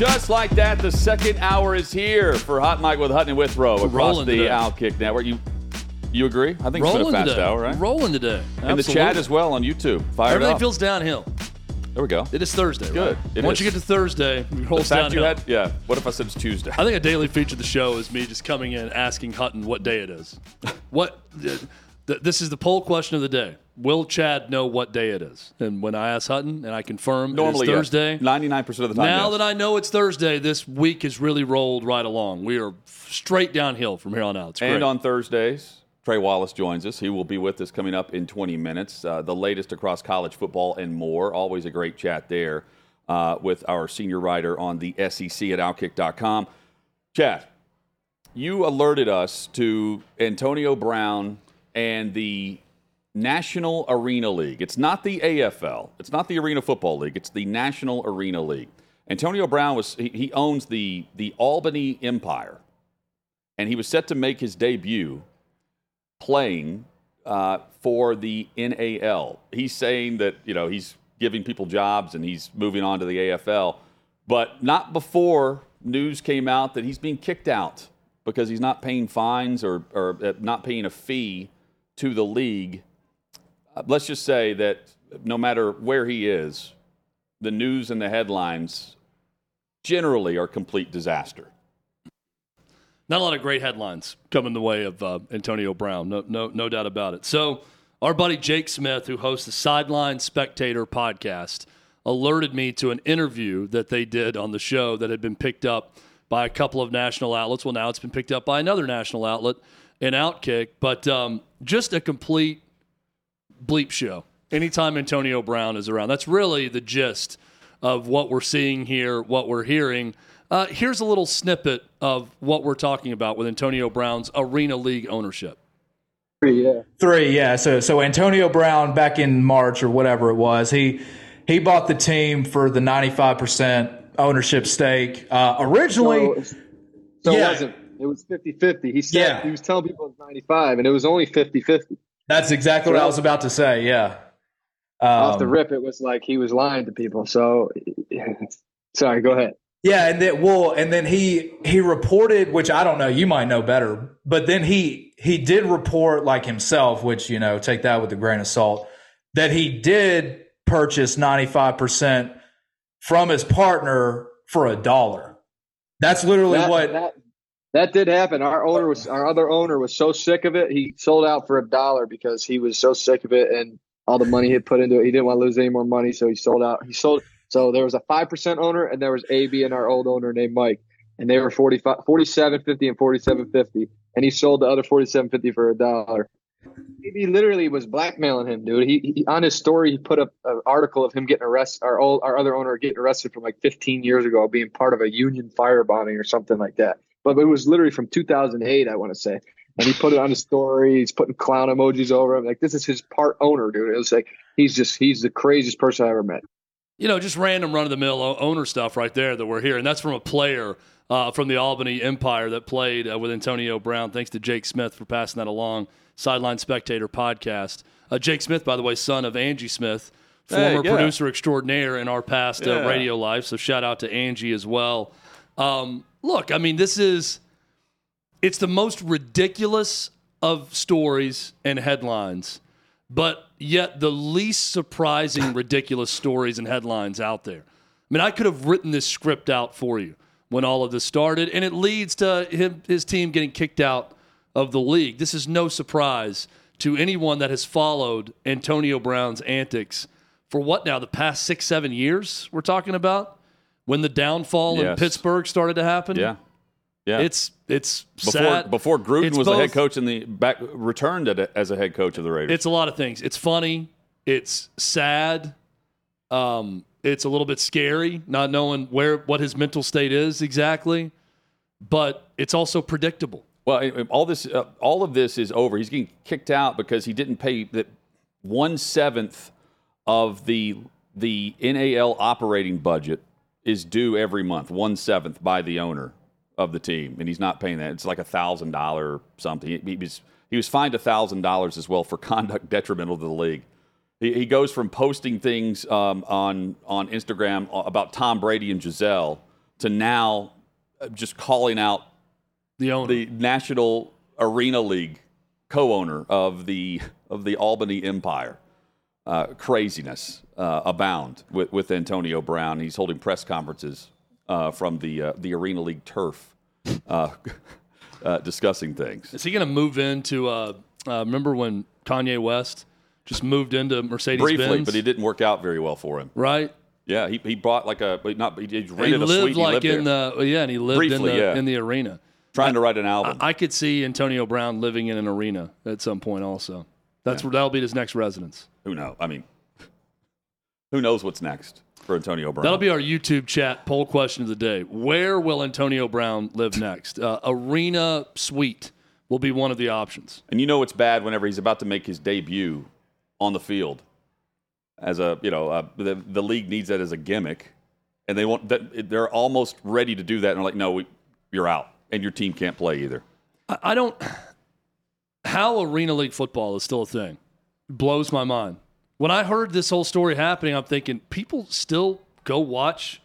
Just like that, the second hour is here for Hot Mic with Hutton and Withrow across rolling the today. Outkick Network. You you agree? I think rolling it's been a fast today. hour, right? Rolling today. In the chat as well on YouTube. Fire Everything feels downhill. there we go. It is Thursday. Good. Right? It Once is. you get to Thursday, it The rolls fact you had, yeah. What if I said it's Tuesday? I think a daily feature of the show is me just coming in asking Hutton what day it is. what uh, th- this is the poll question of the day. Will Chad know what day it is? And when I ask Hutton and I confirm Normally, it's Thursday, Ninety-nine percent of the time. now yes. that I know it's Thursday, this week has really rolled right along. We are straight downhill from here on out. It's great. And on Thursdays, Trey Wallace joins us. He will be with us coming up in 20 minutes. Uh, the latest across college football and more. Always a great chat there uh, with our senior writer on the SEC at Outkick.com. Chad, you alerted us to Antonio Brown and the National Arena League. It's not the AFL. It's not the Arena Football League. It's the National Arena League. Antonio Brown was he, he owns the the Albany Empire, and he was set to make his debut playing uh, for the NAL. He's saying that you know he's giving people jobs and he's moving on to the AFL, but not before news came out that he's being kicked out because he's not paying fines or or uh, not paying a fee to the league. Uh, let's just say that no matter where he is, the news and the headlines generally are complete disaster. Not a lot of great headlines coming the way of uh, Antonio Brown. No, no, no doubt about it. So, our buddy Jake Smith, who hosts the Sideline Spectator podcast, alerted me to an interview that they did on the show that had been picked up by a couple of national outlets. Well, now it's been picked up by another national outlet, an Outkick, but um, just a complete bleep show. Anytime Antonio Brown is around, that's really the gist of what we're seeing here, what we're hearing. Uh, here's a little snippet of what we're talking about with Antonio Brown's Arena League ownership. Three, yeah. Three, yeah. So so Antonio Brown back in March or whatever it was, he he bought the team for the ninety five percent ownership stake. Uh, originally, So, so Yeah. it wasn't. It was 50-50. He said Yeah. he was telling people it was 95, and it was only 50-50. That's exactly what I was about to say. Yeah. Um, Off the rip, it was like he was lying to people. So, sorry, go ahead. Yeah, and then well, and then he he reported, which I don't know, you might know better, but then he he did report like himself, which you know, take that with a grain of salt, that he did purchase ninety five percent from his partner for a dollar. That's literally That, what. that that did happen. Our owner was our other owner was so sick of it, he sold out for a dollar because he was so sick of it and all the money he had put into it. He didn't want to lose any more money, so he sold out. He sold. So there was a five percent owner, and there was AB and our old owner named Mike, and they were 45, 47.50 and forty seven fifty, and he sold the other forty seven fifty for a dollar. AB literally was blackmailing him, dude. He, he on his story he put up an article of him getting arrested. Our old our other owner getting arrested from like 15 years ago, being part of a union firebombing or something like that. But it was literally from 2008, I want to say. And he put it on his story. He's putting clown emojis over him. Like this is his part owner, dude. It was like he's just he's the craziest person I ever met. You know, just random run of the mill owner stuff right there that we're hearing. And that's from a player uh, from the Albany Empire that played uh, with Antonio Brown. Thanks to Jake Smith for passing that along. Sideline Spectator podcast. Uh, Jake Smith, by the way, son of Angie Smith, Hey, former yeah. producer extraordinaire in our past uh, Yeah. radio life. So shout out to Angie as well. Um, look, I mean, this is it's the most ridiculous of stories and headlines, but yet the least surprising ridiculous stories and headlines out there. I mean, I could have written this script out for you when all of this started, and it leads to him, his team getting kicked out of the league. This is no surprise to anyone that has followed Antonio Brown's antics for what now, the past six, seven years we're talking about? When the downfall in Pittsburgh started to happen? Yeah. Yeah. It's it's before sad. before Gruden It's was the head coach in the back returned at a, as a head coach of the Raiders. It's a lot of things. It's funny. It's sad. Um, It's a little bit scary not knowing where what his mental state is exactly, but it's also predictable. Well, all this, uh, all of this is over. He's getting kicked out because he didn't pay that one seventh of the the NAL operating budget is due every month. One seventh by the owner of the team, and he's not paying that. It's like a thousand dollar something. He, was he was fined a thousand dollars as well for conduct detrimental to the league. He, he goes from posting things um, on on Instagram about Tom Brady and Gisele to now uh, just calling out The owner. the National Arena League co-owner of the of the Albany Empire. Uh, craziness uh, abound with, with Antonio Brown. He's holding press conferences uh, from the uh, the Arena League turf, uh, uh, discussing things. Is he going to move into? Uh, uh, remember when Kanye West just moved into Mercedes Briefly, Benz? but it didn't work out very well for him. right. Yeah, he, he bought like a not he He rented a lived suite. like he lived in there, the yeah, and he lived briefly, in the yeah. in the arena. trying to write an album. I could see Antonio Brown living in an arena at some point. Also, that's where that'll be his next residence. Who knows? I mean, who knows what's next for Antonio Brown? That'll be our YouTube chat poll question of the day. Where will Antonio Brown live next? Uh, arena suite will be one of the options. And you know it's bad whenever he's about to make his debut on the field. As a you know, uh, the the league needs that as a gimmick, and they want that. They're almost ready to do that, and they're like, no, we, you're out, and your team can't play either. I, I don't. How arena league football is still a thing blows my mind. When I heard this whole story happening, I'm thinking people still go watch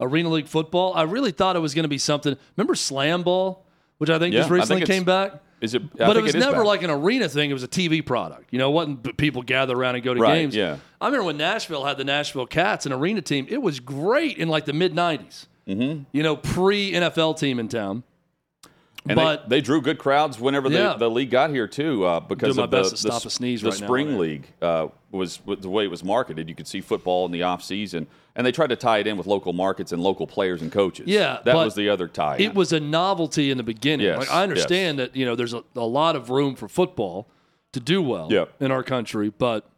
arena league football. I really thought it was going to be something. Remember slam ball, which I think Yeah, just I think recently came back. Is it? I but it was is never back. like an arena thing. It was a TV product. You know, it wasn't people gather around and go to Right, games. yeah. I remember when Nashville had the Nashville Cats, an arena team. It was great in like the mid '90s. Mm-hmm. You know, pre NFL team in town. And but they, they drew good crowds whenever Yeah. the, the league got here too, uh, because of the, the the right spring man. league uh, was, was the way it was marketed. You could see football in the off season, and they tried to tie it in with local markets and local players and coaches. Yeah, that was the other tie. it was a novelty in the beginning. Yes, like I understand that you know there's a, a lot of room for football to do well in our country, but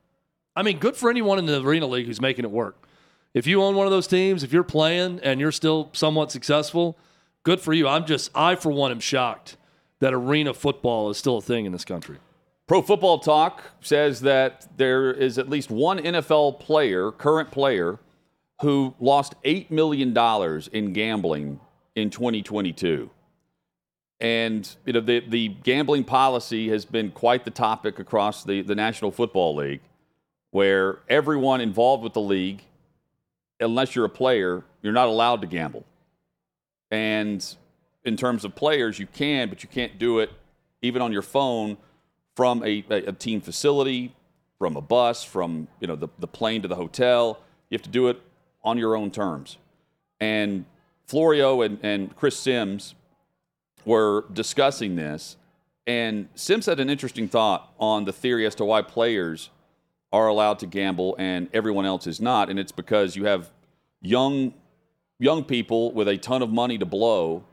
I mean, good for anyone in the arena league who's making it work. If you own one of those teams, if you're playing and you're still somewhat successful, good for you. I'm just, I for one, am shocked that arena football is still a thing in this country. Pro Football Talk says that there is at least one NFL player, current player, who lost $8 million in gambling in 2022. And you know the, the gambling policy has been quite the topic across the, the National Football League, where everyone involved with the league, unless you're a player, you're not allowed to gamble. And in terms of players, you can, but you can't do it even on your phone from a, a, team facility, from a bus, from you know the, the plane to the hotel. You have to do it on your own terms. And Florio and, and Chris Sims were discussing this, and Sims had an interesting thought on the theory as to why players are allowed to gamble and everyone else is not, and it's because you have young young people with a ton of money to blow,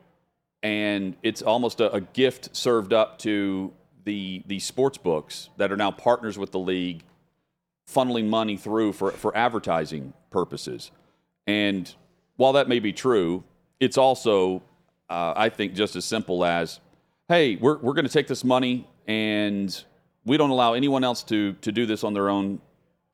and it's almost a, a gift served up to the the sports books that are now partners with the league, funneling money through for, for advertising purposes. And while that may be true, it's also, uh, I think, just as simple as, hey, we're, we're going to take this money and we don't allow anyone else to, to do this on their own.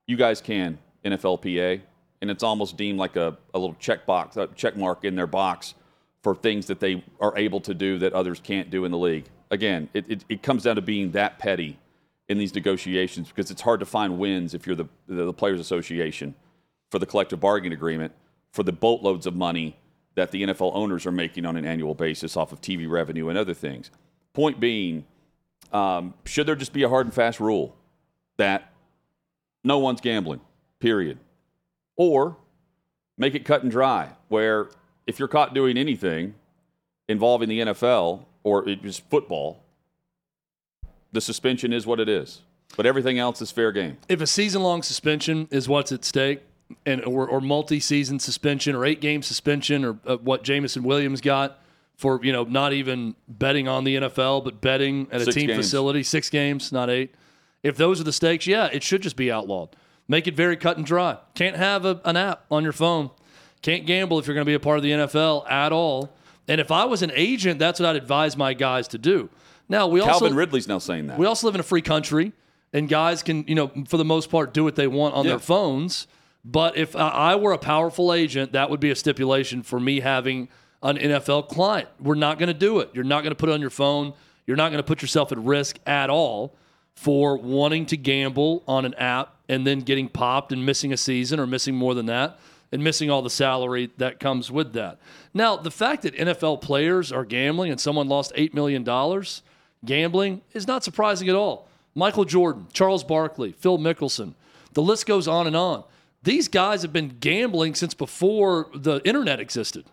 You guys can, NFLPA. And it's almost deemed like a, a little check box, a check mark in their box for things that they are able to do that others can't do in the league. Again, it, it, it comes down to being that petty in these negotiations because it's hard to find wins if you're the, the, the Players Association for the collective bargaining agreement for the boatloads of money that the NFL owners are making on an annual basis off of TV revenue and other things. Point being, um, should there just be a hard and fast rule that no one's gambling, period? Or make it cut and dry, where if you're caught doing anything involving the NFL or it just football, the suspension is what it is. But everything else is fair game. If a season long suspension is what's at stake, and or, or multi season suspension or eight game suspension or uh, what Jameson Williams got for you know not even betting on the NFL but betting at a Six team games. facility, six games, not eight. If those are the stakes, yeah, it should just be outlawed. Make it very cut and dry. Can't have a, an app on your phone. Can't gamble if you're going to be a part of the NFL at all. And if I was an agent, that's what I'd advise my guys to do. Now we Calvin also Ridley's now saying that. we also live in a free country, and guys can, you know, for the most part, do what they want on Yeah. their phones. But if I I were a powerful agent, that would be a stipulation for me having an NFL client. We're not going to do it. You're not going to put it on your phone. You're not going to put yourself at risk at all for wanting to gamble on an app and then getting popped and missing a season or missing more than that and missing all the salary that comes with that. Now, the fact that NFL players are gambling and someone lost $8 million gambling is not surprising at all. Michael Jordan, Charles Barkley, Phil Mickelson, the list goes on and on. These guys have been gambling since before the internet existed.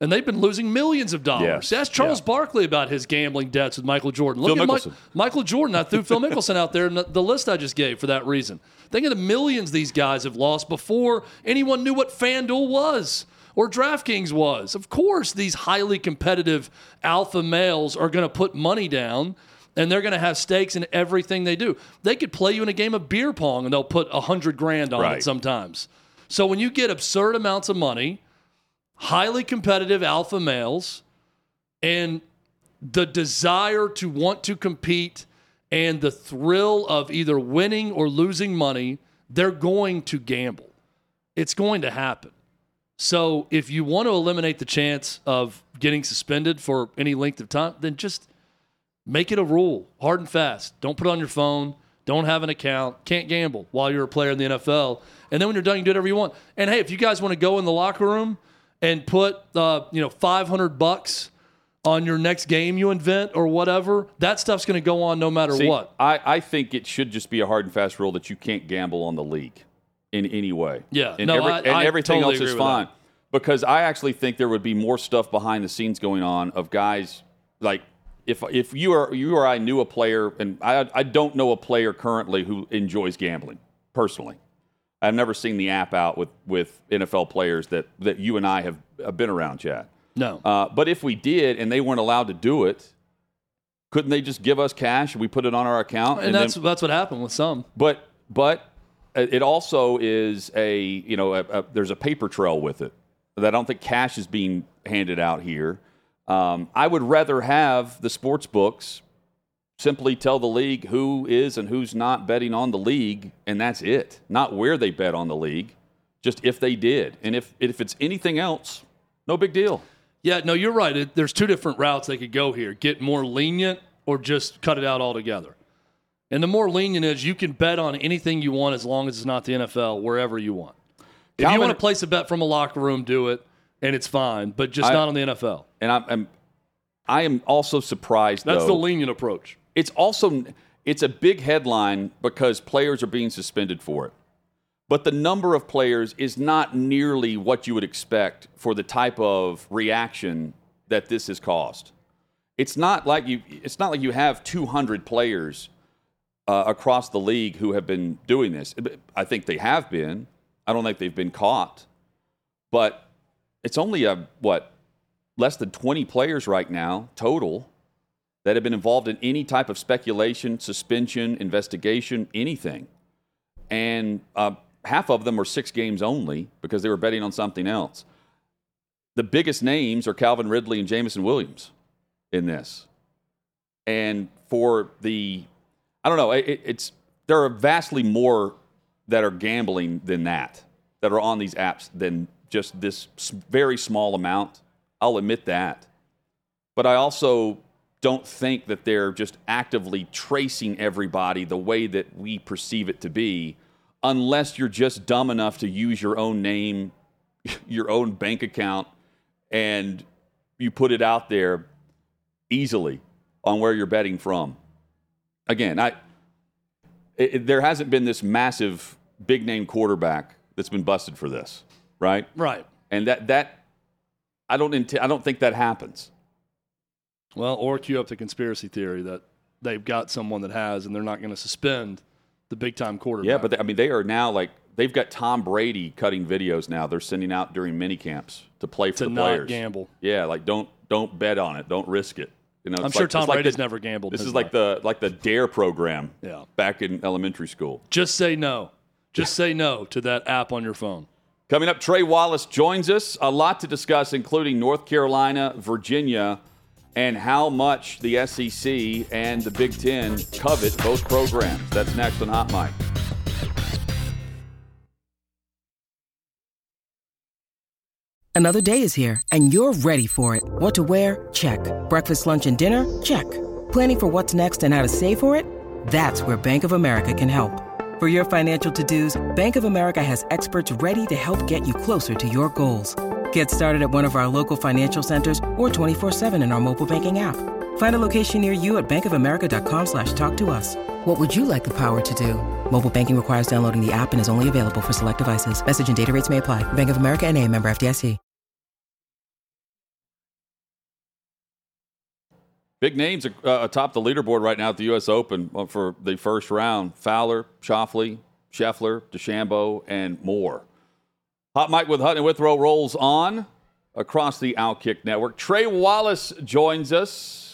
And they've been losing millions of dollars. Ask Charles Yeah. Barkley about his gambling debts with Michael Jordan. Look Phil at Mi- Mickelson. Michael Jordan. I threw Phil Mickelson out there in the, the list I just gave for that reason. Think of the millions these guys have lost before anyone knew what FanDuel was or DraftKings was. Of course, these highly competitive alpha males are going to put money down and they're going to have stakes in everything they do. They could play you in a game of beer pong and they'll put a hundred grand on it sometimes. So when you get absurd amounts of money, highly competitive alpha males, and the desire to want to compete and the thrill of either winning or losing money, they're going to gamble. It's going to happen. So if you want to eliminate the chance of getting suspended for any length of time, then just make it a rule, hard and fast. Don't put on your phone. Don't have an account. Can't gamble while you're a player in the NFL. And then when you're done, you do whatever you want. And hey, if you guys want to go in the locker room and put uh, you know 500 bucks on your next game you invent or whatever, that stuff's going to go on no matter See, what. I, I think it should just be a hard and fast rule that you can't gamble on the league in any way. Yeah, and, no, every- I- and I everything totally else is fine. that. Because I actually think there would be more stuff behind the scenes going on of guys like if if you are you or I knew a player, and I I don't know a player currently who enjoys gambling personally. I've never seen the app out with with NFL players that that you and I have, been around, Chad. No. Uh, but if we did and they weren't allowed to do it, couldn't they just give us cash and we put it on our account? and that's then, that's what happened with some. but but it also is a you know a, a, there's a paper trail with it that I don't think cash is being handed out here. Um, I would rather have the sports books simply tell the league who is and who's not betting on the league, and that's it. Not where they bet on the league, just if they did, and if if it's anything else, no big deal. Yeah, no, you're right. It, there's two different routes they could go here: get more lenient or just cut it out altogether. And the more lenient is, you can bet on anything you want as long as it's not the NFL, wherever you want. If you want to place a bet from a locker room, do it, and it's fine. But just I- not on the NFL. And I'm, I'm I am also surprised. That's though, the lenient approach. It's also it's a big headline because players are being suspended for it. But the number of players is not nearly what you would expect for the type of reaction that this has caused. It's not like you it's not like you have 200 players uh, across the league who have been doing this. I think they have been. I don't think they've been caught. But it's only a what less than 20 players right now total that have been involved in any type of speculation, suspension, investigation, anything. And uh, half of them were six games only because they were betting on something else. The biggest names are Calvin Ridley and Jameson Williams in this. And for the, I don't know, it, it's there are vastly more that are gambling than that, that are on these apps than just this very small amount. I'll admit that. But I also don't think that they're just actively tracing everybody the way that we perceive it to be, unless you're just dumb enough to use your own name, your own bank account, and you put it out there easily on where you're betting from. Again, I it, there hasn't been this massive big name quarterback that's been busted for this, right? Right. And that that I don't int- I don't think that happens. Well, or cue up the conspiracy theory that they've got someone that has, and they're not going to suspend the big time quarterback. Yeah, but they, I mean, they are now like they've got Tom Brady cutting videos now. They're sending out during mini camps to play for to the not players. gamble. Yeah, like don't don't bet on it. Don't risk it. You know, I'm sure like- Tom it's like Brady's the- never gambled. This his is like life. the like the Dare program. Yeah. Back in elementary school. just say no. Just say no to that app on your phone. Coming up, Trey Wallace joins us. A lot to discuss, including North Carolina, Virginia, and how much the SEC and the Big Ten covet both programs. That's next on Hot Mic. Another day is here, and you're ready for it. What to wear? Check. Breakfast, lunch, and dinner? Check. Planning for what's next and how to save for it? That's where Bank of America can help. For your financial to-dos, Bank of America has experts ready to help get you closer to your goals. Get started at one of our local financial centers or 24-7 in our mobile banking app. Find a location near you at bankofamerica.com slash talk to us. What would you like the power to do? Mobile banking requires downloading the app and is only available for select devices. Message and data rates may apply. Bank of America and a member FDIC. Big names uh, atop the leaderboard right now at the U.S. Open uh, for the first round: Fowler, Schauffele, Scheffler, DeChambeau, and more. Hot Mic with Hutton and Withrow rolls on across the Outkick Network. Trey Wallace joins us.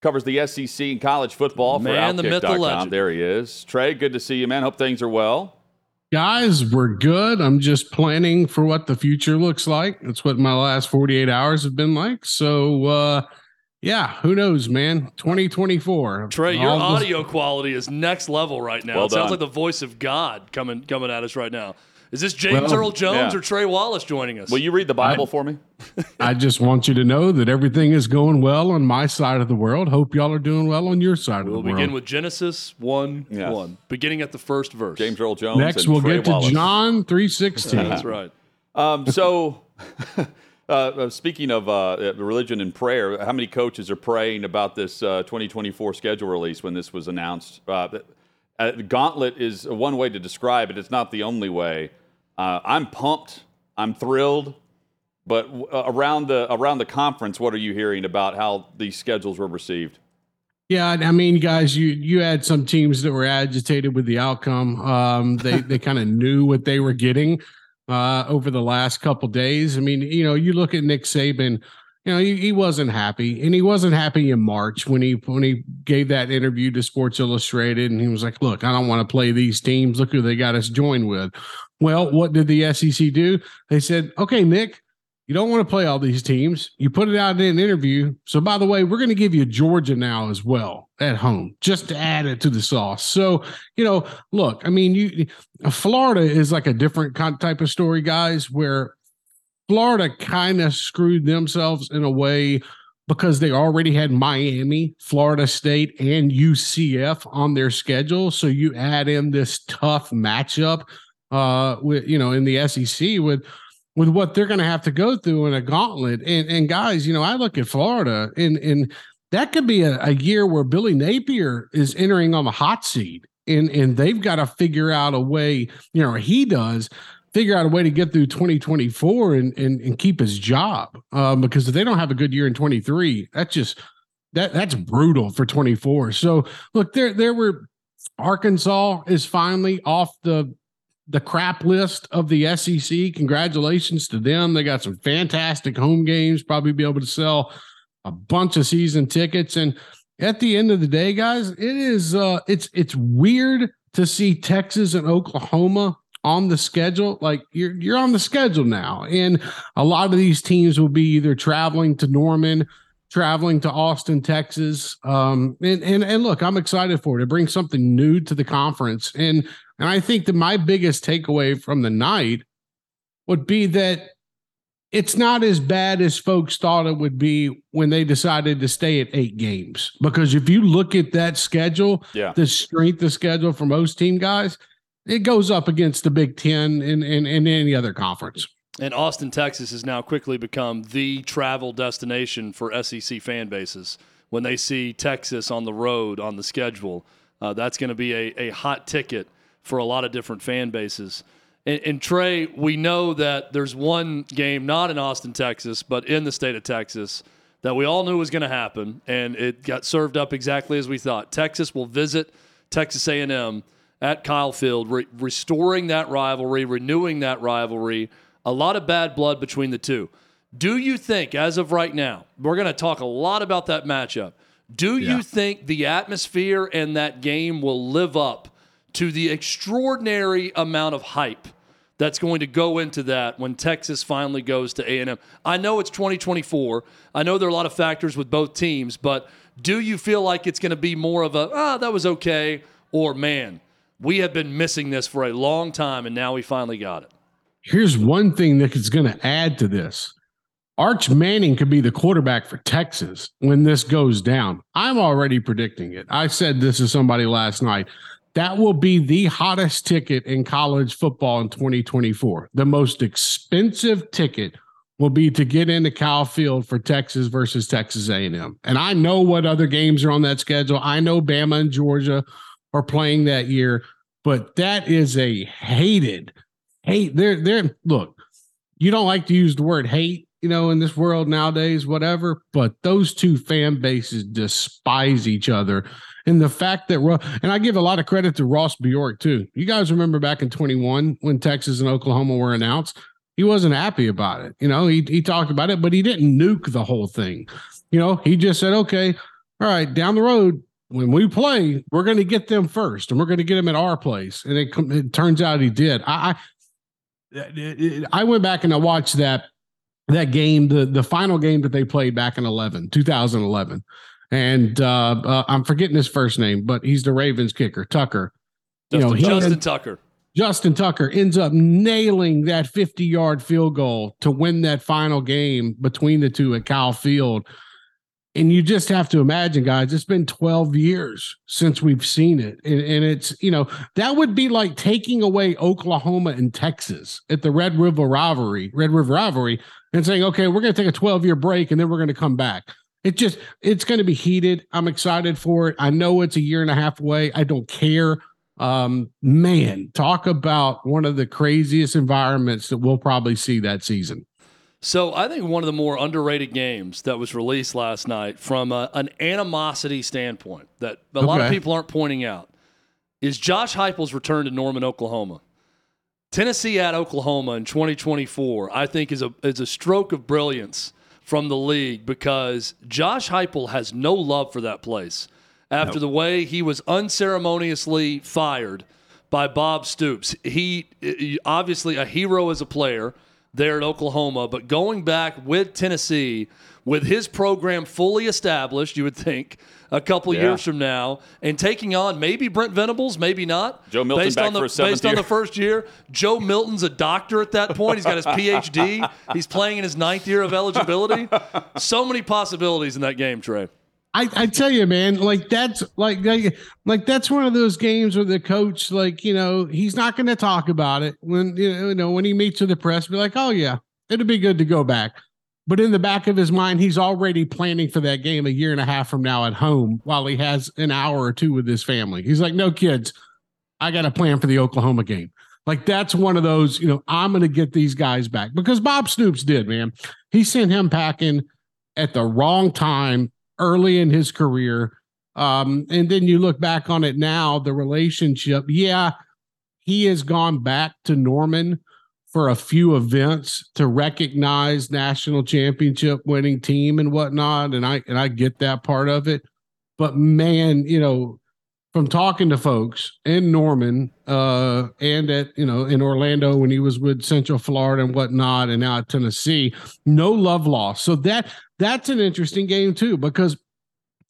Covers the SEC and college football Man, for the myth, the Outkick.com. There he is. Trey, good to see you, man. Hope things are well. Guys, we're good. I'm just planning for what the future looks like. That's what my last 48 hours have been like. So, uh, yeah, who knows, man? 2024. Trey, your All this- audio quality is next level right now. Well it sounds done. like the voice of God coming coming at us right now. Is this James Well, Earl Jones yeah. or Trey Wallace joining us? Will you read the Bible for me? I just want you to know that everything is going well on my side of the world. Hope y'all are doing well on your side We'll of the world. We'll begin with Genesis 1 Yes. 1, beginning at the first verse. James Earl Jones. Next, and we'll Trey get to Wallace. John 316. That's right. Um, so, uh, uh, speaking of uh, religion and prayer, how many coaches are praying about this uh, 2024 schedule release when this was announced? Uh, uh, Gauntlet is one way to describe it. It's not the only way. Uh, I'm pumped. I'm thrilled. But uh, around the around the conference, what are you hearing about how these schedules were received? Yeah, I mean, guys, you you had some teams that were agitated with the outcome. Um, they they kind of knew what they were getting uh, over the last couple days. I mean, you know, you look at Nick Saban. You know, he, he wasn't happy, and he wasn't happy in March when he when he gave that interview to Sports Illustrated, and he was like, "Look, I don't want to play these teams. Look who they got us joined with." Well, what did the SEC do? They said, "Okay, Nick, you don't want to play all these teams. You put it out in an interview. So, by the way, we're going to give you Georgia now as well at home, just to add it to the sauce. So, you know, look, I mean, you Florida is like a different type of story, guys, where Florida kind of screwed themselves in a way because they already had Miami, Florida State, and UCF on their schedule. So you add in this tough matchup uh with you know in the SEC with with what they're going to have to go through in a gauntlet. And and guys, you know, I look at Florida and and that could be a, a year where Billy Napier is entering on the hot seat. And and they've got to figure out a way, you know, he does figure out a way to get through 2024 and and, and keep his job. Um, because if they don't have a good year in 23, that's just that that's brutal for 24. So look, there there were Arkansas is finally off the the crap list of the SEC. Congratulations to them. They got some fantastic home games, probably be able to sell a bunch of season tickets. And at the end of the day, guys, it is uh it's it's weird to see Texas and Oklahoma on the schedule. Like you're you're on the schedule now. And a lot of these teams will be either traveling to Norman, traveling to Austin, Texas. Um and and, and look, I'm excited for it. It brings something new to the conference. And and I think that my biggest takeaway from the night would be that it's not as bad as folks thought it would be when they decided to stay at eight games. Because if you look at that schedule, Yeah. the strength of schedule for most team guys, it goes up against the Big Ten and, and, and any other conference. And Austin, Texas has now quickly become the travel destination for SEC fan bases. When they see Texas on the road on the schedule, uh, that's going to be a, a hot ticket for a lot of different fan bases. And, and Trey, we know that there's one game not in Austin, Texas, but in the state of Texas that we all knew was going to happen, and it got served up exactly as we thought. Texas will visit Texas A&M at Kyle Field, re- restoring that rivalry, renewing that rivalry. A lot of bad blood between the two. Do you think, as of right now, we're going to talk a lot about that matchup? Do Yeah. you think the atmosphere and that game will live up to the extraordinary amount of hype that's going to go into that when Texas finally goes to A&M. I know it's 2024. I know there are a lot of factors with both teams, but do you feel like it's going to be more of a ah that was okay or man, we have been missing this for a long time and now we finally got it. Here's one thing that is going to add to this. Arch Manning could be the quarterback for Texas when this goes down. I'm already predicting it. I said this to somebody last night. That will be the hottest ticket in college football in 2024. The most expensive ticket will be to get into Kyle Field for Texas versus Texas A&M. And I know what other games are on that schedule. I know Bama and Georgia are playing that year, but that is a hated hate. They're they're look, you don't like to use the word hate, you know, in this world nowadays, whatever, but those two fan bases despise each other and the fact that, and I give a lot of credit to Ross Bjork too. You guys remember back in 21 when Texas and Oklahoma were announced? He wasn't happy about it. You know, he, he talked about it, but he didn't nuke the whole thing. You know, he just said, okay, all right, down the road, when we play, we're going to get them first and we're going to get them at our place. And it, it turns out he did. I, I, I went back and I watched that that game, the the final game that they played back in 11, 2011 and uh, uh, I'm forgetting his first name, but he's the Ravens kicker, Tucker. Justin, you know, Justin Tucker. Justin Tucker ends up nailing that 50 yard field goal to win that final game between the two at Kyle Field. And you just have to imagine, guys, it's been 12 years since we've seen it. And, and, it's, you know, that would be like taking away Oklahoma and Texas at the Red River rivalry, Red River rivalry, and saying, okay, we're going to take a 12 year break and then we're going to come back. It just it's going to be heated. I'm excited for it. I know it's a year and a half away. I don't care. Um, man, talk about one of the craziest environments that we'll probably see that season. So I think one of the more underrated games that was released last night from a, an animosity standpoint that a okay. lot of people aren't pointing out is Josh Heupel's return to Norman, Oklahoma. Tennessee at Oklahoma in 2024, I think is a is a stroke of brilliance from the league because Josh Heupel has no love for that place after nope. the way he was unceremoniously fired by Bob Stoops. He eh, obviously a hero as a player there at Oklahoma, but going back with Tennessee with his program fully established, you would think a couple yeah. years from now, and taking on maybe Brent Venables, maybe not. Joe Milton based on the, based year. on the first year. Joe Milton's a doctor at that point. He's got his PhD. He's playing in his ninth year of eligibility. So many possibilities in that game, Trey. I, I tell you, man, like that's like, like like that's one of those games where the coach, like, you know, he's not going to talk about it when you know when he meets with the press, be like, oh yeah, it'd be good to go back. But in the back of his mind, he's already planning for that game a year and a half from now at home while he has an hour or two with his family. He's like, no kids, I got a plan for the Oklahoma game. Like that's one of those, you know, I'm going to get these guys back because Bob Stoops did, man. He sent him packing at the wrong time early in his career. Um, and then you look back on it now, the relationship, yeah, he has gone back to Norman for a few events to recognize national championship winning team and whatnot. And I and I get that part of it. But man, you know, from talking to folks in Norman uh, and at you know in Orlando when he was with Central Florida and whatnot, and now at Tennessee, no love lost. So that that's an interesting game too because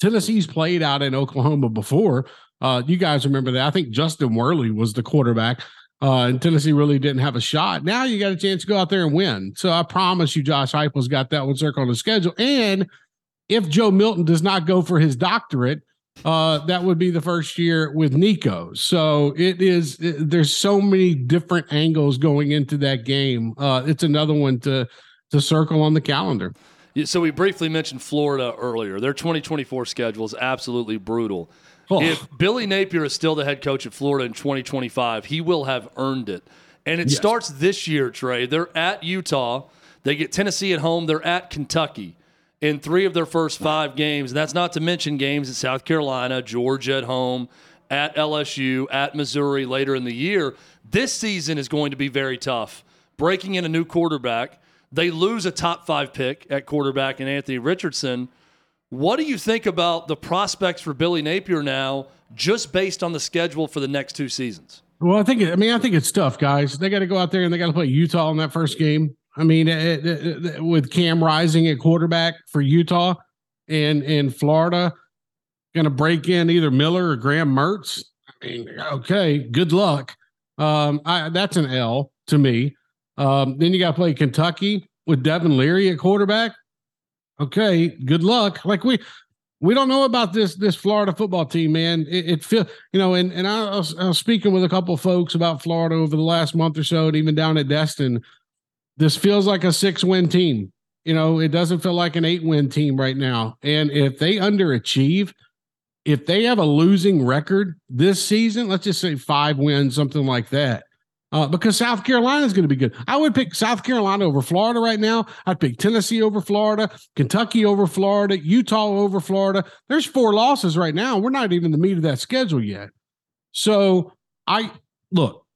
Tennessee's played out in Oklahoma before. Uh, you guys remember that? I think Justin Worley was the quarterback uh, and Tennessee really didn't have a shot. Now you got a chance to go out there and win. So I promise you, Josh Heupel's got that one circled on the schedule. And if Joe Milton does not go for his doctorate, uh, that would be the first year with Nico. So it is. It, there's so many different angles going into that game. Uh, it's another one to to circle on the calendar. Yeah, So we briefly mentioned Florida earlier. Their 2024 schedule is absolutely brutal. Oh. If Billy Napier is still the head coach at Florida in 2025, he will have earned it. And it yes. starts this year, Trey. They're at Utah. They get Tennessee at home. They're at Kentucky in three of their first five games. And that's not to mention games at South Carolina, Georgia at home, at LSU, at Missouri later in the year. This season is going to be very tough. Breaking in a new quarterback. They lose a top five pick at quarterback in Anthony Richardson What do you think about the prospects for Billy Napier now, just based on the schedule for the next two seasons? Well, I think I mean I think it's tough, guys. They got to go out there and they got to play Utah in that first game. I mean, it, it, it, with Cam Rising at quarterback for Utah and in Florida, going to break in either Miller or Graham Mertz. I mean, okay, good luck. Um, I, that's an L to me. Um, then you got to play Kentucky with Devin Leary at quarterback. Okay, good luck. Like we we don't know about this this Florida football team, man. It, it feel you know, and and I was, I was speaking with a couple folks about Florida over the last month or so, and even down at Destin. This feels like a six win team. You know, it doesn't feel like an eight win team right now. And if they underachieve, if they have a losing record this season, let's just say five wins, something like that, uh, because South Carolina is going to be good. I would pick South Carolina over Florida right now. I'd pick Tennessee over Florida, Kentucky over Florida, Utah over Florida. There's four losses right now. We're not even the meat of that schedule yet. So I look,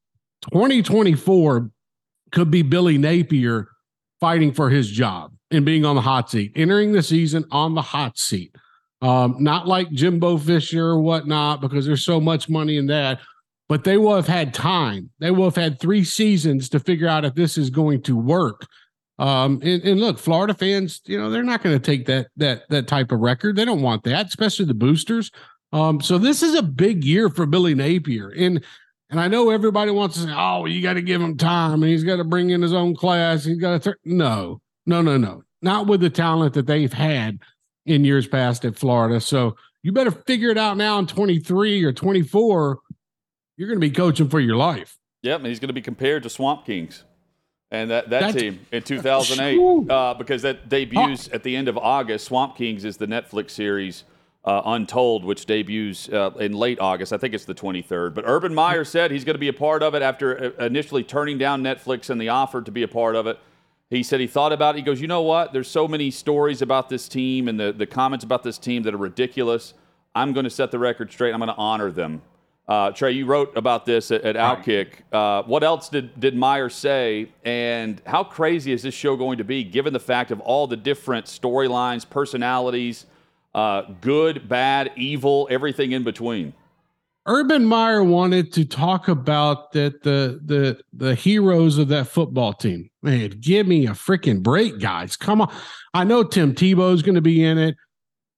2024 could be Billy Napier fighting for his job and being on the hot seat, entering the season on the hot seat. Um, not like Jimbo Fisher or whatnot, because there's so much money in that but they will have had time. They will have had three seasons to figure out if this is going to work. Um, and, and look, Florida fans, you know, they're not going to take that that that type of record. They don't want that, especially the boosters. Um, so this is a big year for Billy Napier, and and I know everybody wants to say, "Oh, you got to give him time, and he's got to bring in his own class. He's got to." No, no, no, no, not with the talent that they've had in years past at Florida. So you better figure it out now in 23 or 24 you're going to be coaching for your life. Yep, and he's going to be compared to Swamp Kings and that, that That's, team in 2008 uh, because that debuts at the end of August. Swamp Kings is the Netflix series uh, Untold, which debuts uh, in late August. I think it's the 23rd. But Urban Meyer said he's going to be a part of it after uh, initially turning down Netflix and the offer to be a part of it. He said he thought about it. He goes, you know what? There's so many stories about this team and the, the comments about this team that are ridiculous. I'm going to set the record straight. I'm going to honor them. Uh, Trey, you wrote about this at, at Outkick. Uh, what else did, did Meyer say, and how crazy is this show going to be, given the fact of all the different storylines, personalities, uh, good, bad, evil, everything in between? Urban Meyer wanted to talk about that the the the heroes of that football team. Man, give me a freaking break, guys! Come on, I know Tim Tebow is going to be in it.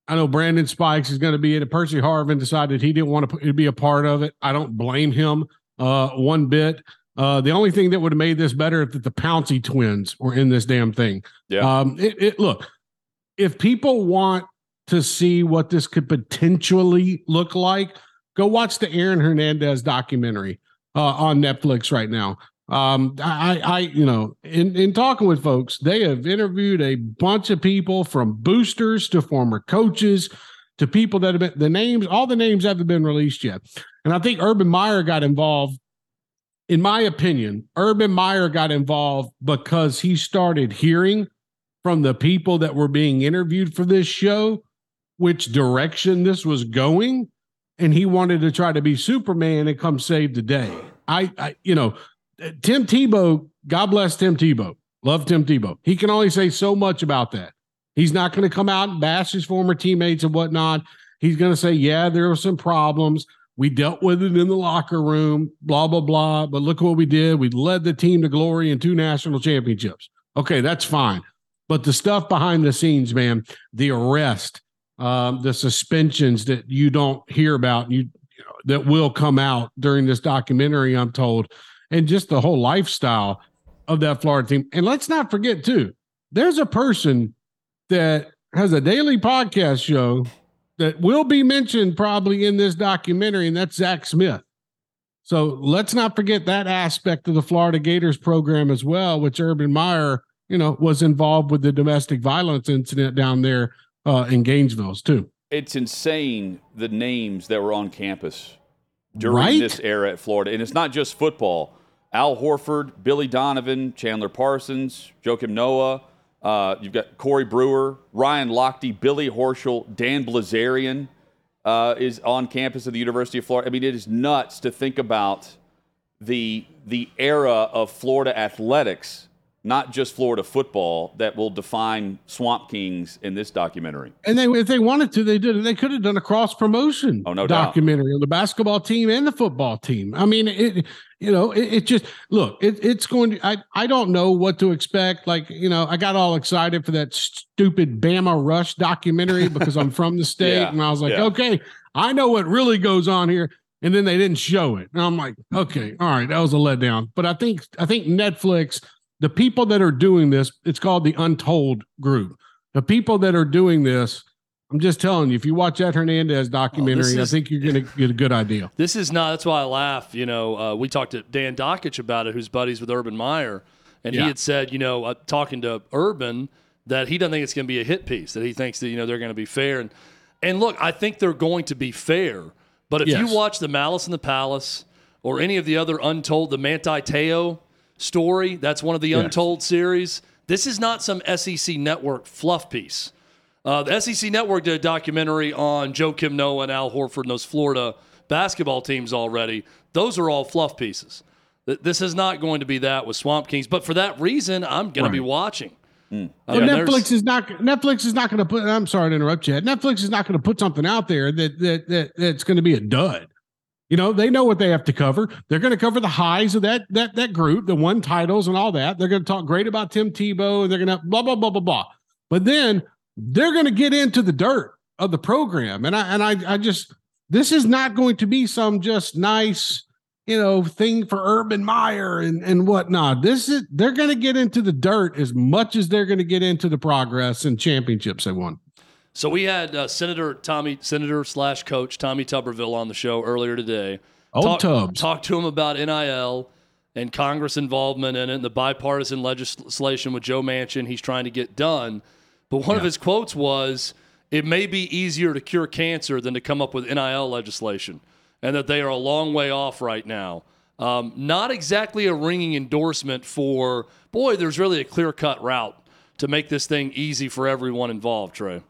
I know Brandon Spikes is going to be in it. Percy Harvin decided he didn't want to be a part of it. I don't blame him uh, one bit. Uh, the only thing that would have made this better if the Pouncey twins were in this damn thing. Yeah. Um, it, it, look, if people want to see what this could potentially look like, go watch the Aaron Hernandez documentary uh, on Netflix right now. Um, I, I, you know, in, in talking with folks, they have interviewed a bunch of people from boosters to former coaches to people that have been the names, all the names haven't been released yet. And I think Urban Meyer got involved. In my opinion, Urban Meyer got involved because he started hearing from the people that were being interviewed for this show which direction this was going. And he wanted to try to be Superman and come save the day. I, I you know, Tim Tebow, God bless Tim Tebow. Love Tim Tebow. He can only say so much about that. He's not going to come out and bash his former teammates and whatnot. He's going to say, yeah, there were some problems. We dealt with it in the locker room, blah, blah, blah. But look what we did. We led the team to glory in two national championships. Okay, that's fine. But the stuff behind the scenes, man, the arrest, um, the suspensions that you don't hear about, you, that will come out during this documentary, I'm told and just the whole lifestyle of that Florida team. And let's not forget, too, there's a person that has a daily podcast show that will be mentioned probably in this documentary, and that's Zach Smith. So let's not forget that aspect of the Florida Gators program as well, which Urban Meyer, you know, was involved with the domestic violence incident down there uh, in Gainesville too. It's insane the names that were on campus during right? this era at Florida. And it's not just football. Al Horford, Billy Donovan, Chandler Parsons, Joakim Noah. Uh, you've got Corey Brewer, Ryan Lochte, Billy Horschel, Dan Bilzerian uh, is on campus at the University of Florida. I mean, it is nuts to think about the the era of Florida athletics not just Florida football, that will define Swamp Kings in this documentary. And they, if they wanted to, they did. They could have done a cross promotion oh, no documentary on the basketball team and the football team. I mean, it, you know, it, it just look, it, it's going to. I I don't know what to expect. Like, you know, I got all excited for that stupid Bama Rush documentary because I'm from the state, yeah, and I was like, yeah. okay, I know what really goes on here and then they didn't show it. And I'm like, okay, all right, that was a letdown. But I think I think Netflix, the people that are doing this, it's called the Untold Group. The people that are doing this, I'm just telling you, if you watch that Hernandez documentary, oh, is, I think you're going to get a good idea. This is not. That's why I laugh. You know, uh, we talked to Dan Dakich about it, who's buddies with Urban Meyer, and yeah. he had said, you know, uh, talking to Urban, that he doesn't think it's going to be a hit piece. That he thinks that you know they're going to be fair. And and look, I think they're going to be fair but if yes. you watch the Malice in the Palace or any of the other untold, the Manti Te'o story, that's one of the yes. untold series. This is not some SEC network fluff piece. Uh, the SEC network did a documentary on Joakim Noah and Al Horford and those Florida basketball teams already. Those are all fluff pieces. This is not going to be that with Swamp Kings, but for that reason, I'm going right. to be watching. Mm. Well, Netflix is not Netflix is not going to put. I'm sorry to interrupt you. Netflix is not going to put something out there that that that that's going to be a dud. You know, they know what they have to cover. They're going to cover the highs of that that that group, the one titles and all that. They're going to talk great about Tim Tebow and they're going to blah blah blah blah blah. But then they're going to get into the dirt of the program, and I and I I just this is not going to be some just nice you know, thing for Urban Meyer and, and whatnot. This is they're going to get into the dirt as much as they're going to get into the progress and championships they won. So we had uh, Senator Tommy, Senator slash Coach Tommy Tuberville on the show earlier today. Old Talk, Tubbs. Talked to him about NIL and Congress involvement in it and the bipartisan legislation with Joe Manchin he's trying to get done. But one yeah. of his quotes was, "It may be easier to cure cancer than to come up with NIL legislation." and that they are a long way off right now. Um, not exactly a ringing endorsement for, boy, there's really a clear cut route to make this thing easy for everyone involved, Trey.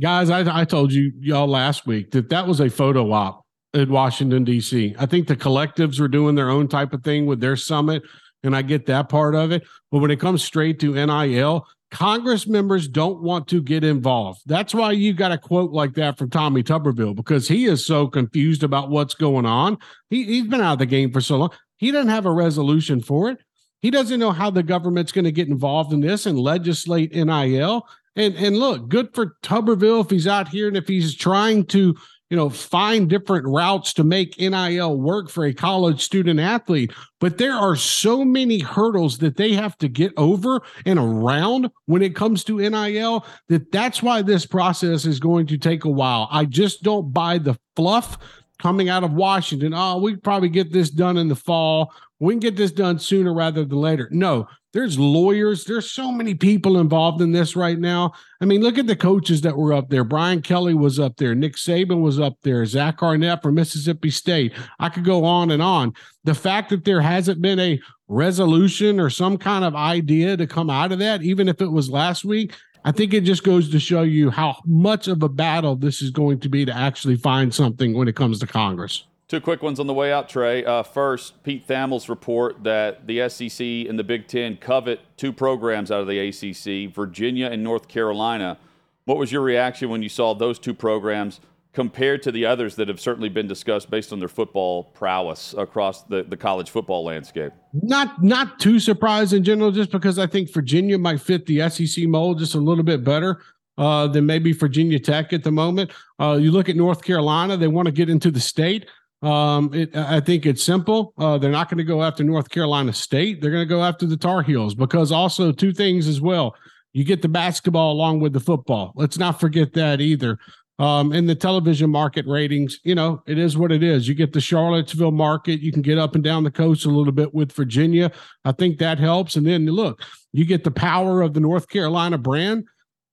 Guys, I, I told you y'all last week that that was a photo op in Washington, D.C. I think the collectives were doing their own type of thing with their summit, and I get that part of it. But when it comes straight to NIL, Congress members don't want to get involved. That's why you got a quote like that from Tommy Tuberville because he is so confused about what's going on. He, he's been out of the game for so long. He doesn't have a resolution for it. He doesn't know how the government's going to get involved in this and legislate NIL. And and look, good for Tuberville if he's out here and if he's trying to you know, find different routes to make NIL work for a college student athlete. But there are so many hurdles that they have to get over and around when it comes to NIL that that's why this process is going to take a while. I just don't buy the fluff coming out of Washington. Oh, we probably get this done in the fall. We can get this done sooner rather than later. No, there's lawyers. There's so many people involved in this right now. I mean, look at the coaches that were up there. Brian Kelly was up there. Nick Saban was up there. Zach Arnett from Mississippi State. I could go on and on. The fact that there hasn't been a resolution or some kind of idea to come out of that, even if it was last week, I think it just goes to show you how much of a battle this is going to be to actually find something when it comes to Congress. Two quick ones on the way out, Trey. Uh, first, Pete Thamel's report that the SEC and the Big Ten covet two programs out of the ACC, Virginia and North Carolina. What was your reaction when you saw those two programs compared to the others that have certainly been discussed based on their football prowess across the, the college football landscape? Not not too surprised in general, just because I think Virginia might fit the SEC mold just a little bit better uh, than maybe Virginia Tech at the moment. Uh, you look at North Carolina; they want to get into the state. Um, it, I think it's simple. Uh, they're not going to go after North Carolina State. They're going to go after the Tar Heels because also two things as well. You get the basketball along with the football. Let's not forget that either. Um, and the television market ratings, you know, it is what it is. You get the Charlottesville market. You can get up and down the coast a little bit with Virginia. I think that helps. And then look, you get the power of the North Carolina brand.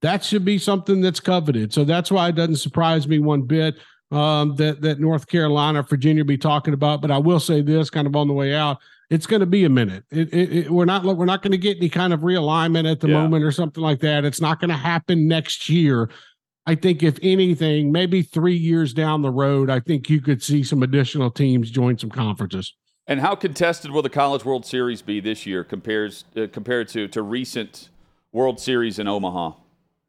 That should be something that's coveted. So that's why it doesn't surprise me one bit um, that that North Carolina, Virginia be talking about. But I will say this, kind of on the way out, it's going to be a minute. It, it, it, we're not we're not going to get any kind of realignment at the yeah. moment or something like that. It's not going to happen next year. I think if anything, maybe three years down the road, I think you could see some additional teams join some conferences. And how contested will the College World Series be this year compares uh, compared to to recent World Series in Omaha?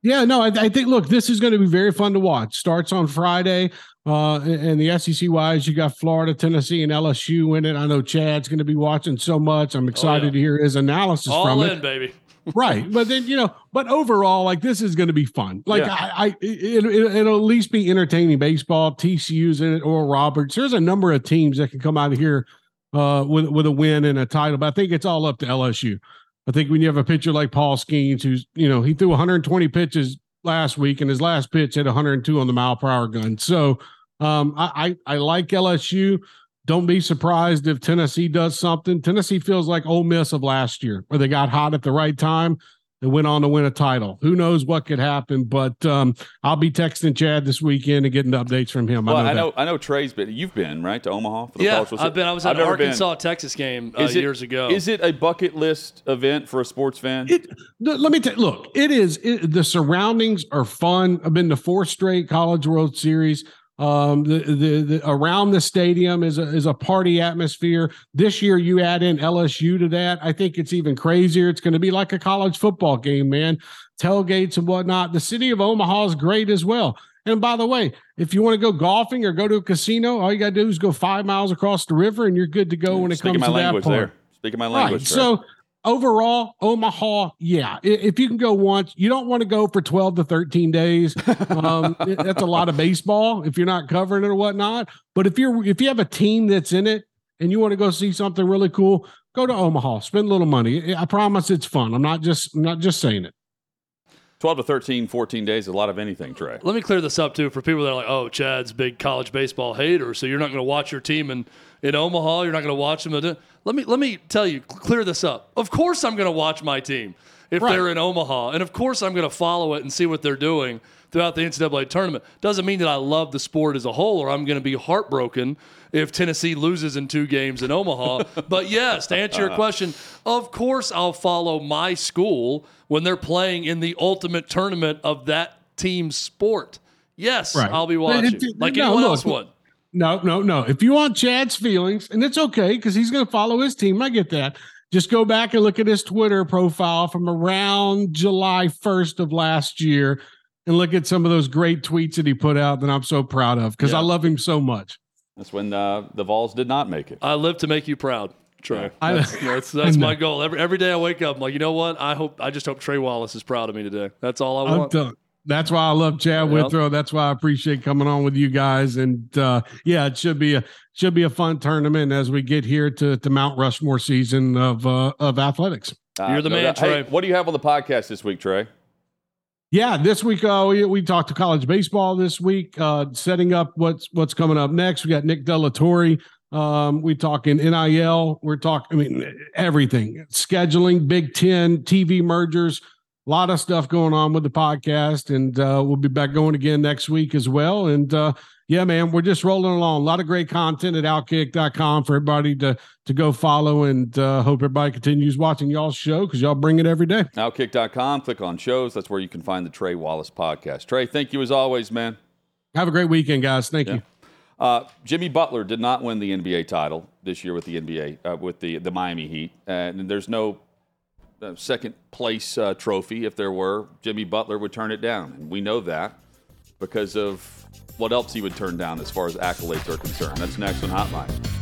Yeah, no, I, I, think look, this is going to be very fun to watch. Starts on Friday, uh, and the SEC wise, you got Florida, Tennessee, and LSU in it. I know Chad's going to be watching so much. I'm excited oh, yeah. to hear his analysis All from in, it. baby. right, but then you know, but overall, like this is going to be fun. Like yeah. I, I it, it, will at least be entertaining baseball. TCU's in it, Oral Roberts. There's a number of teams that can come out of here uh, with with a win and a title. But I think it's all up to LSU. I think when you have a pitcher like Paul Skenes, who's you know he threw 120 pitches last week, and his last pitch hit 102 on the mile per hour gun. So um, I, I I like LSU. Don't be surprised if Tennessee does something. Tennessee feels like Ole Miss of last year, where they got hot at the right time and went on to win a title. Who knows what could happen? But um, I'll be texting Chad this weekend and getting updates from him. Well, I know, I know, I know, Trey's been. You've been right to Omaha for the yeah, I've been. I was at an Arkansas Texas game uh, it, years ago. Is it a bucket list event for a sports fan? It, let me tell. Look, it is. It, the surroundings are fun. I've been to four straight College World Series. Um, the, the, the around the stadium is a is a party atmosphere. This year, you add in LSU to that. I think it's even crazier. It's going to be like a college football game, man. Tailgates and whatnot. The city of Omaha is great as well. And by the way, if you want to go golfing or go to a casino, all you got to do is go five miles across the river, and you're good to go when it Speaking comes to that part. There. Speaking my language. Right. So overall, Omaha, yeah. If you can go once, you don't want to go for 12 to 13 days. Um, that's a lot of baseball if you're not covering it or whatnot. But if you're if you have a team that's in it and you want to go see something really cool, go to Omaha, spend a little money. I promise it's fun. I'm not just I'm not just saying it. 12 to 13, 14 days is a lot of anything, Trey. Let me clear this up too for people that are like, oh, Chad's big college baseball hater, so you're not going to watch your team in, in Omaha. You're not going to watch them. Let me let me tell you, clear this up. Of course, I'm going to watch my team if right. they're in Omaha, and of course, I'm going to follow it and see what they're doing throughout the NCAA tournament. Doesn't mean that I love the sport as a whole, or I'm going to be heartbroken if Tennessee loses in two games in Omaha. but yes, to answer your question, of course, I'll follow my school when they're playing in the ultimate tournament of that team's sport. Yes, right. I'll be watching it, it, like no, anyone look, else would. No, no, no. If you want Chad's feelings, and it's okay because he's going to follow his team, I get that. Just go back and look at his Twitter profile from around July 1st of last year and look at some of those great tweets that he put out that I'm so proud of because yeah. I love him so much. That's when uh, the Vols did not make it. I live to make you proud. Trey. That's, that's, that's my goal. Every every day I wake up, I'm like, you know what? I hope I just hope Trey Wallace is proud of me today. That's all I want. That's why I love Chad yep. Withrow. That's why I appreciate coming on with you guys. And uh, yeah, it should be a should be a fun tournament as we get here to to Mount Rushmore season of uh, of athletics. Uh, You're the no, man, Trey. Hey, what do you have on the podcast this week, Trey? Yeah, this week uh, we, we talked to college baseball this week, uh, setting up what's what's coming up next. We got Nick Delatorre um, we talking NIL. We're talking, I mean, everything, scheduling, Big Ten, TV mergers, a lot of stuff going on with the podcast. And uh, we'll be back going again next week as well. And uh, yeah, man, we're just rolling along. A lot of great content at outkick.com for everybody to to go follow. And uh, hope everybody continues watching y'all's show because y'all bring it every day. Outkick.com, click on shows. That's where you can find the Trey Wallace podcast. Trey, thank you as always, man. Have a great weekend, guys. Thank yeah. you. Uh, Jimmy Butler did not win the NBA title this year with the NBA uh, with the the Miami Heat, and there's no uh, second place uh, trophy. If there were, Jimmy Butler would turn it down, and we know that because of what else he would turn down as far as accolades are concerned. That's next on Hotline.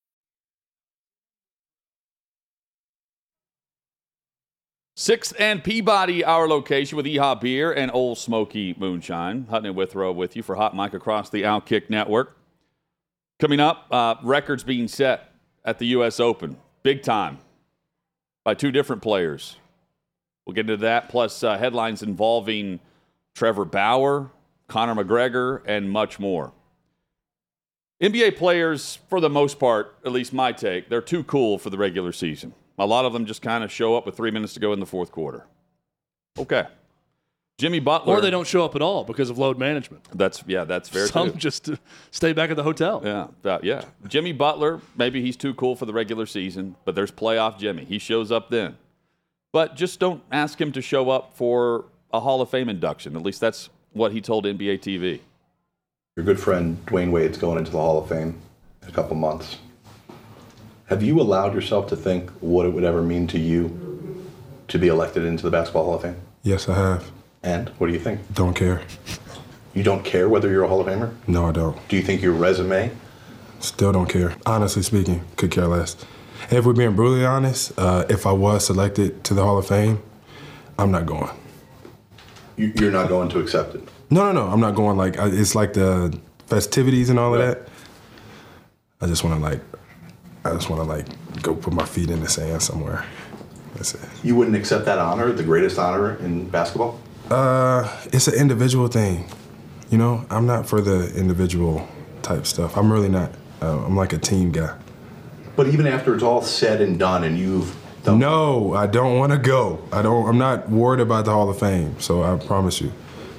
Sixth and Peabody, our location with Yee-Haw Beer and Ole Smoky Moonshine. Hutton and Withrow with you for Hot Mic across the Outkick Network. Coming up, uh, records being set at the U.S. Open, big time, by two different players. We'll get into that, plus uh, headlines involving Trevor Bauer, Conor McGregor, and much more. NBA players, for the most part, at least my take, they're too cool for the regular season. A lot of them just kind of show up with three minutes to go in the fourth quarter. Okay. Jimmy Butler. Or they don't show up at all because of load management. That's yeah, that's fair Some too. just uh, stay back at the hotel. Yeah, that- yeah. Jimmy Butler, maybe he's too cool for the regular season, but there's playoff Jimmy. He shows up then. But just don't ask him to show up for a Hall of Fame induction. At least that's what he told NBA TV. Your good friend Dwyane Wade's going into the Hall of Fame in a couple months. Have you allowed yourself to think what it would ever mean to you to be elected into the Basketball Hall of Fame? Yes, I have. And what do you think? Don't care. You don't care whether you're a Hall of Famer? No, I don't. Do you think your resume? Still don't care. Honestly speaking, could care less. If we're being brutally honest, uh, if I was selected to the Hall of Fame, I'm not going. you- You're not going to accept it. No, no, no. I'm not going. Like it's like the festivities and all of that. I just want to like, I just want to like go put my feet in the sand somewhere. That's it. You wouldn't accept that honor, the greatest honor in basketball? Uh, it's an individual thing. You know, I'm not for the individual type stuff. I'm really not. Uh, I'm like a team guy. But even after it's all said and done and you've done No, I don't want to go. I don't. I'm not worried about the Hall of Fame. So I promise you,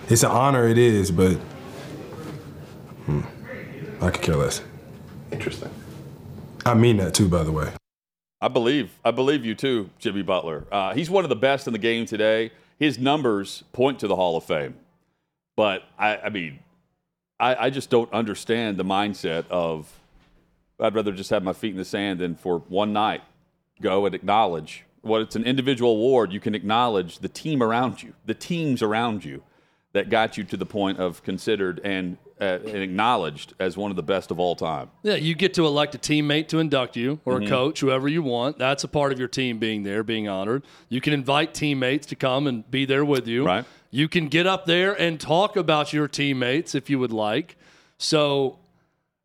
it's an honor. It is, but hmm, I could care less. Interesting. I mean that too, by the way. I believe, I believe you too, Jimmy Butler. Uh, he's one of the best in the game today. His numbers point to the Hall of Fame, but I, I mean, I, I just don't understand the mindset of I'd rather just have my feet in the sand than for one night go and acknowledge what it's an individual award. You can acknowledge the team around you, the teams around you that got you to the point of considered and, uh, and acknowledged as one of the best of all time. Yeah, you get to elect a teammate to induct you or Mhm. a coach, whoever you want. That's a part of your team being there, being honored. You can invite teammates to come and be there with you. Right. You can get up there and talk about your teammates if you would like. So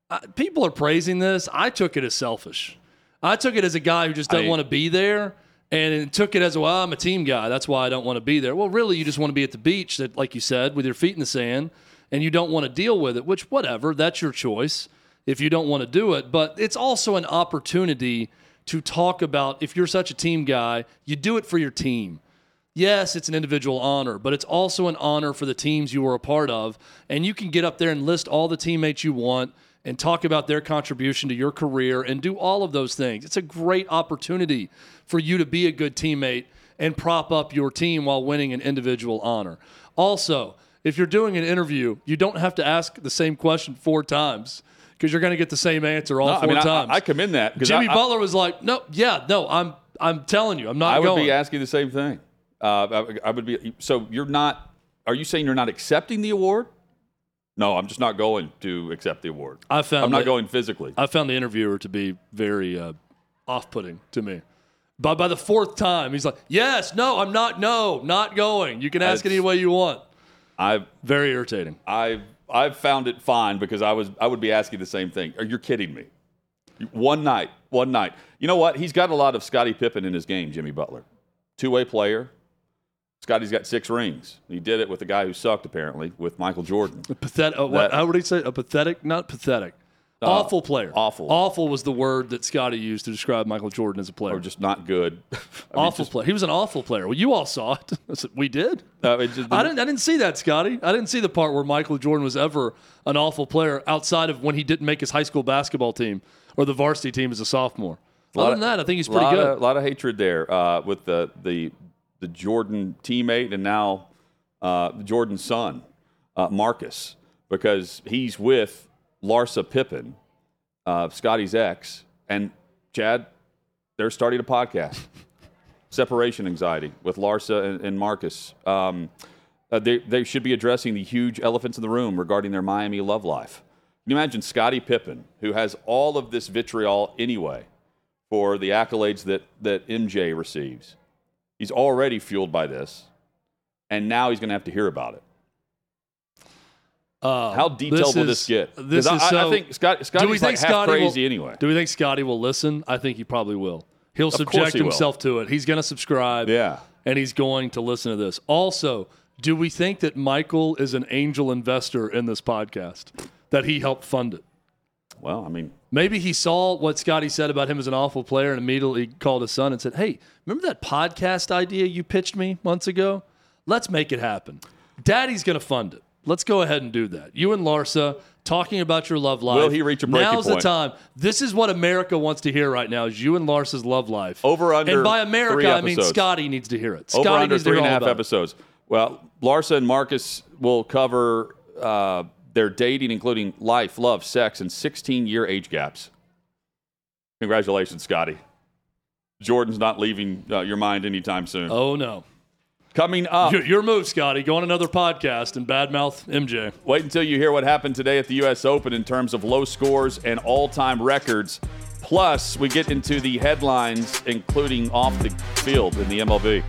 uh, people are praising this. I took it as selfish. I took it as a guy who just doesn't want to be there. And took it as, well, I'm a team guy. That's why I don't want to be there. Well, really, you just want to be at the beach, that, like you said, with your feet in the sand, and you don't want to deal with it, which, whatever, that's your choice if you don't want to do it. But it's also an opportunity to talk about if you're such a team guy, you do it for your team. Yes, it's an individual honor, but it's also an honor for the teams you were a part of. And you can get up there and list all the teammates you want and talk about their contribution to your career and do all of those things. It's a great opportunity for you to be a good teammate and prop up your team while winning an individual honor. Also, if you're doing an interview, you don't have to ask the same question four times because you're going to get the same answer all No, I four mean, I- times. I, I commend that. Jimmy I- Butler was like, "No, yeah, no, I'm I'm telling you, I'm not going." I would going." be asking the same thing. Uh, I, I would be. So you're not? Are you saying you're not accepting the award? No, I'm just not going to accept the award. I found I'm not that- going physically. I found the interviewer to be very uh, off-putting to me. But by the fourth time, he's like, "Yes, no, I'm not. No, not going. You can ask That's- any way you want." I've Very irritating. I've I've found it fine because I was I would be asking the same thing. Are you kidding me? One night, one night. You know what? He's got a lot of Scottie Pippen in his game, Jimmy Butler. Two way player. Scottie's got six rings. He did it with a guy who sucked, apparently, with Michael Jordan. Pathetic. Uh, what, how would he say? A pathetic? Not pathetic. Uh, awful player. awful. Awful was the word that Scottie used to describe Michael Jordan as a player. Or just not good. I awful player. He was an awful player. Well, you all saw it. We did. uh, it just- I didn't. I didn't see that, Scottie. I didn't see the part where Michael Jordan was ever an awful player outside of when he didn't make his high school basketball team or the varsity team as a sophomore. lot Other of- than that, I think he's pretty good. A lot of hatred there uh, with the, the the Jordan teammate and now uh, Jordan's son, uh, Marcus, because he's with Larsa Pippen, uh, Scottie's ex, and Chad. They're starting a podcast, separation anxiety with Larsa and, and Marcus. Um, uh, they they should be addressing the huge elephants in the room regarding their Miami love life. Can you imagine Scottie Pippen, who has all of this vitriol anyway? for the accolades that, that MJ receives. He's already fueled by this, and now he's going to have to hear about it. Uh, How detailed will is- this get? This I, is I- so, I think Scott, Scottie's like half Scottie crazy will, anyway. Do we think Scottie will listen? I think he probably will. He'll course subject he will. himself to it. He's going to subscribe. Yeah. and he's going to listen to this. Also, Do we think that Michael is an angel investor in this podcast? That he helped fund it? Well, I mean, Maybe he saw what Scottie said about him as an awful player and immediately called his son and said, Hey, remember that podcast idea you pitched me months ago? Let's make it happen. Daddy's going to fund it. Let's go ahead and do that. You and Larsa talking about your love life. Will he reach a breaking Now's point? the time. This is what America wants to hear right now is you and Larsa's love life. Over under And by three America, I mean. Scottie needs to hear it. over Scottie under needs to hear and a half about it. episodes. Well, Larsa and Marcus will cover uh, their dating, including life, love, sex, and 16 year age gaps. Congratulations, Scottie. Jordan's not leaving uh, your mind anytime soon. Oh, no. Coming up, Your, your move, Scottie. Go on another podcast and badmouth MJ. wait until you hear what happened today at the U.S. Open in terms of low scores and all time records. Plus, we get into the headlines, including off the field in the MLB.